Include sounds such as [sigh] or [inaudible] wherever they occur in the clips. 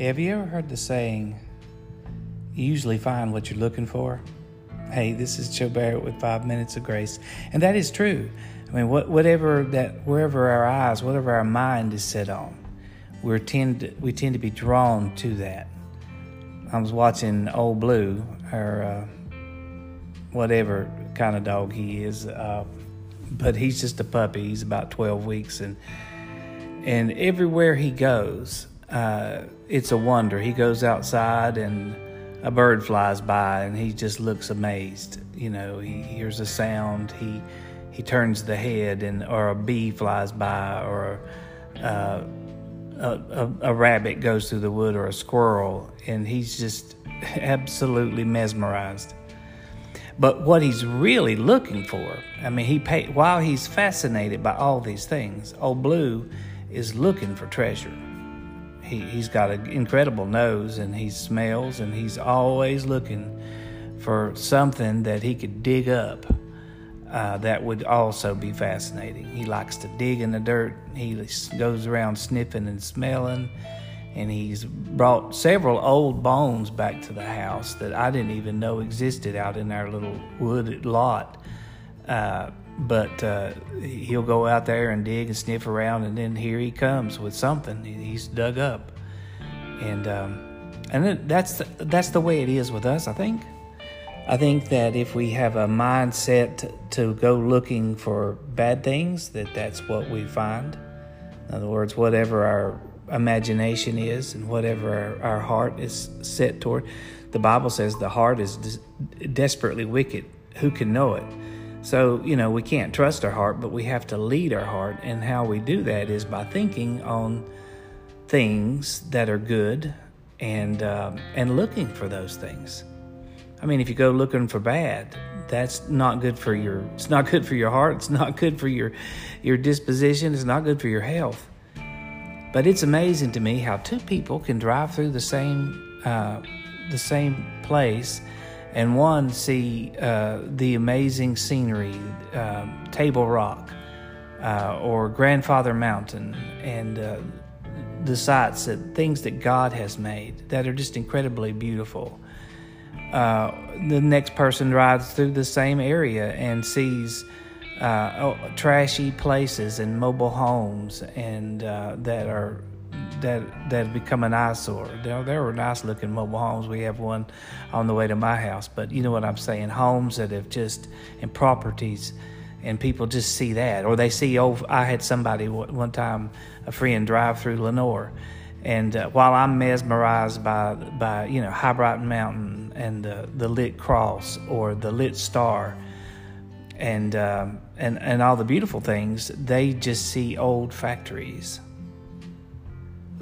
Have you ever heard the saying, you usually find what you're looking for? Hey, this is Joe Barrett with Five Minutes of Grace. And that is true. I mean, what, whatever that, wherever our eyes, whatever our mind is set on, we tend, we tend to be drawn to that. I was watching Old Blue, or uh, whatever kind of dog he is, uh, but he's just a puppy. He's about 12 weeks, and and everywhere he goes, uh, it's a wonder. He goes outside and a bird flies by and he just looks amazed. You know, he hears a sound, he he turns the head, and or a bee flies by, or uh, a, a, a rabbit goes through the wood, or a squirrel, and he's just [laughs] absolutely mesmerized. But what he's really looking for, I mean, he pay, while he's fascinated by all these things, old Blue is looking for treasure. He, he's got an incredible nose and he smells and he's always looking for something that he could dig up uh, that would also be fascinating. He likes to dig in the dirt. He goes around sniffing and smelling. And he's brought several old bones back to the house that I didn't even know existed out in our little wooded lot. Uh, but uh, he'll go out there and dig and sniff around, and then here he comes with something he's dug up, and um, and that's the, that's the way it is with us. I think. I think that if we have a mindset to go looking for bad things, that that's what we find. In other words, whatever our imagination is and whatever our, our heart is set toward, the Bible says the heart is des- desperately wicked. Who can know it? So, you know, we can't trust our heart, but we have to lead our heart. And how we do that is by thinking on things that are good and, uh, and looking for those things. I mean, if you go looking for bad, that's not good for your it's not good for your heart, it's not good for your your disposition, it's not good for your health. But it's amazing to me how two people can drive through the same uh, the same place and one see uh, the amazing scenery, uh, Table Rock uh, or Grandfather Mountain, and uh, the sights that things that God has made that are just incredibly beautiful. Uh, the next person drives through the same area and sees uh, oh, trashy places and mobile homes and that are that that become an eyesore. There, there were nice looking mobile homes. We have one on the way to my house, but you know what I'm saying? Homes that have just and properties, and people just see that, or they see. Oh, I had somebody one time, a friend drive through Lenoir, and uh, while I'm mesmerized by by you know Hibriten Mountain and the the lit cross or the lit star. And, um, and and all the beautiful things, they just see old factories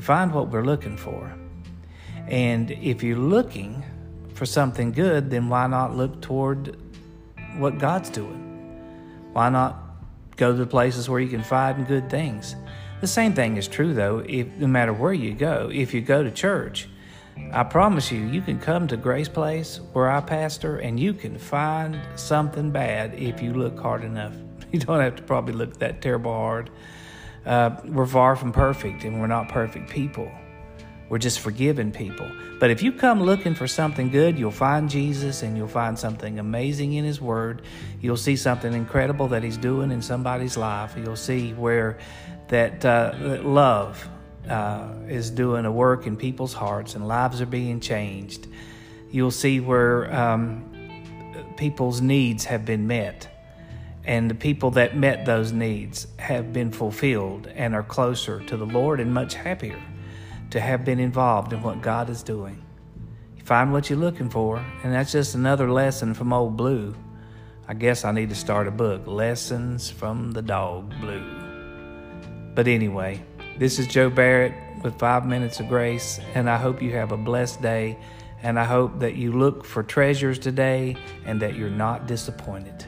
find what we're looking for. And if you're looking for something good, then why not look toward what God's doing? Why not go to the places where you can find good things? The same thing is true, though, if, no matter where you go. If you go to church, I promise you, you can come to Grace Place where I pastor and you can find something bad if you look hard enough. [laughs] You don't have to probably look that terrible hard. Uh, we're far from perfect and we're not perfect people. We're just forgiven people. But if you come looking for something good, you'll find Jesus and you'll find something amazing in His Word. You'll see something incredible that He's doing in somebody's life. You'll see where that, uh, that love uh, is doing a work in people's hearts and lives are being changed. You'll see where um, people's needs have been met and the people that met those needs have been fulfilled and are closer to the Lord and much happier to have been involved in what God is doing. You find what you're looking for, and that's just another lesson from Old Blue. I guess I need to start a book Lessons from the Dog Blue. But anyway, this is Joe Barrett with Five Minutes of Grace, and I hope you have a blessed day. And I hope that you look for treasures today and that you're not disappointed.